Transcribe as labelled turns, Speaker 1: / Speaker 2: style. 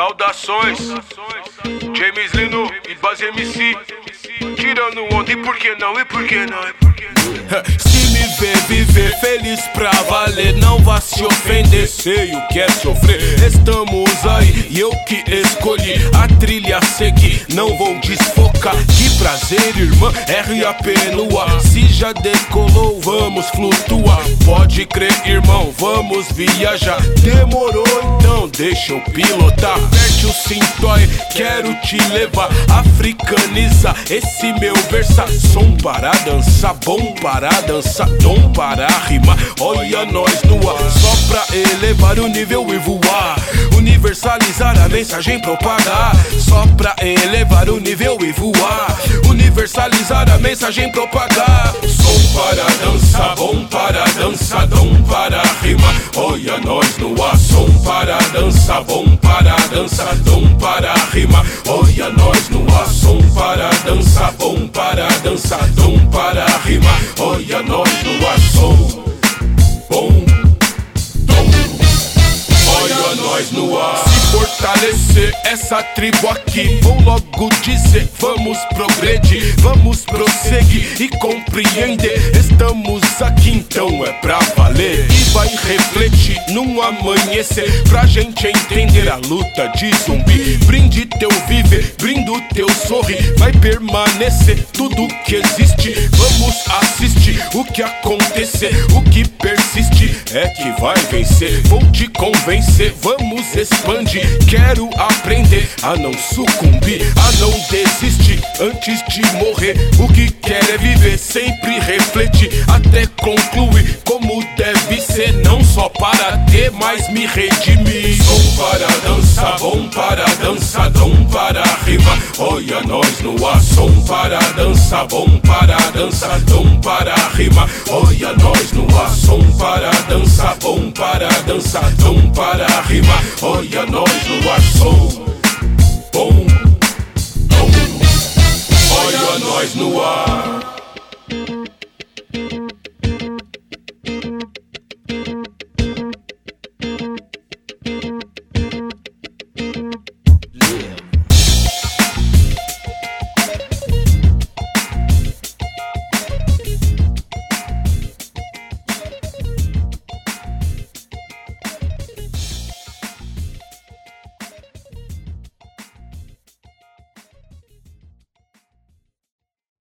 Speaker 1: Saudações, James Lino e Base MC. Tirando onda, e por que não? E por que não? E por que não?
Speaker 2: Se me ver viver feliz pra valer, não vá se ofender. Sei o que é sofrer. Estamos aí e eu que escolhi a trilha a seguir. Não vou desfocar. Que prazer, irmã. RAP no ar. Se já decolou, vamos flutuar. Pode crer, irmão, vamos viajar. Demorou então, deixa eu pilotar. Aperte o cinto aí, quero te levar. Africaniza esse meu versa. Som para dançar, bom para dançar, dom para rimar. Olha nós no ar, só pra elevar o nível e voar. Universalizar a mensagem, propagar. Só pra elevar o nível e voar. Universalizar a mensagem, propagar. Som para dançar, bom para dançar, dom para rimar. Olha nós no ar, som para dançar, bom para dançar, dom para rimar. Olha nós no ar, som para dançar, bom para dançar, dom para rimar. Olha Nós no ar. Se fortalecer essa tribo aqui, vou logo dizer: vamos progredir, vamos prosseguir e compreender. Estamos aqui, então é pra valer. E vai refletir num amanhecer pra gente entender a luta de zumbi. Brinde teu viver, brindo teu sorrir. Vai permanecer tudo que existe. Vamos assistir o que acontecer, o que persiste é que vai vencer. Vou te convencer, vamos expandir. Quero aprender a não sucumbir, a não desistir antes de morrer. O que quer é viver, sempre refletir até concluir como deve ser. Não só para ter, mas me redimir. Som para dançar, bom para dançar, dom para rimar. Olha nós no ar, som para dançar, bom para dançar, dom para rimar. Olha nós no ar, som para dança, bom para dançar, bom dom para rimar. rima. Olha nós no ar, som bom, bom. Olha nós no ar.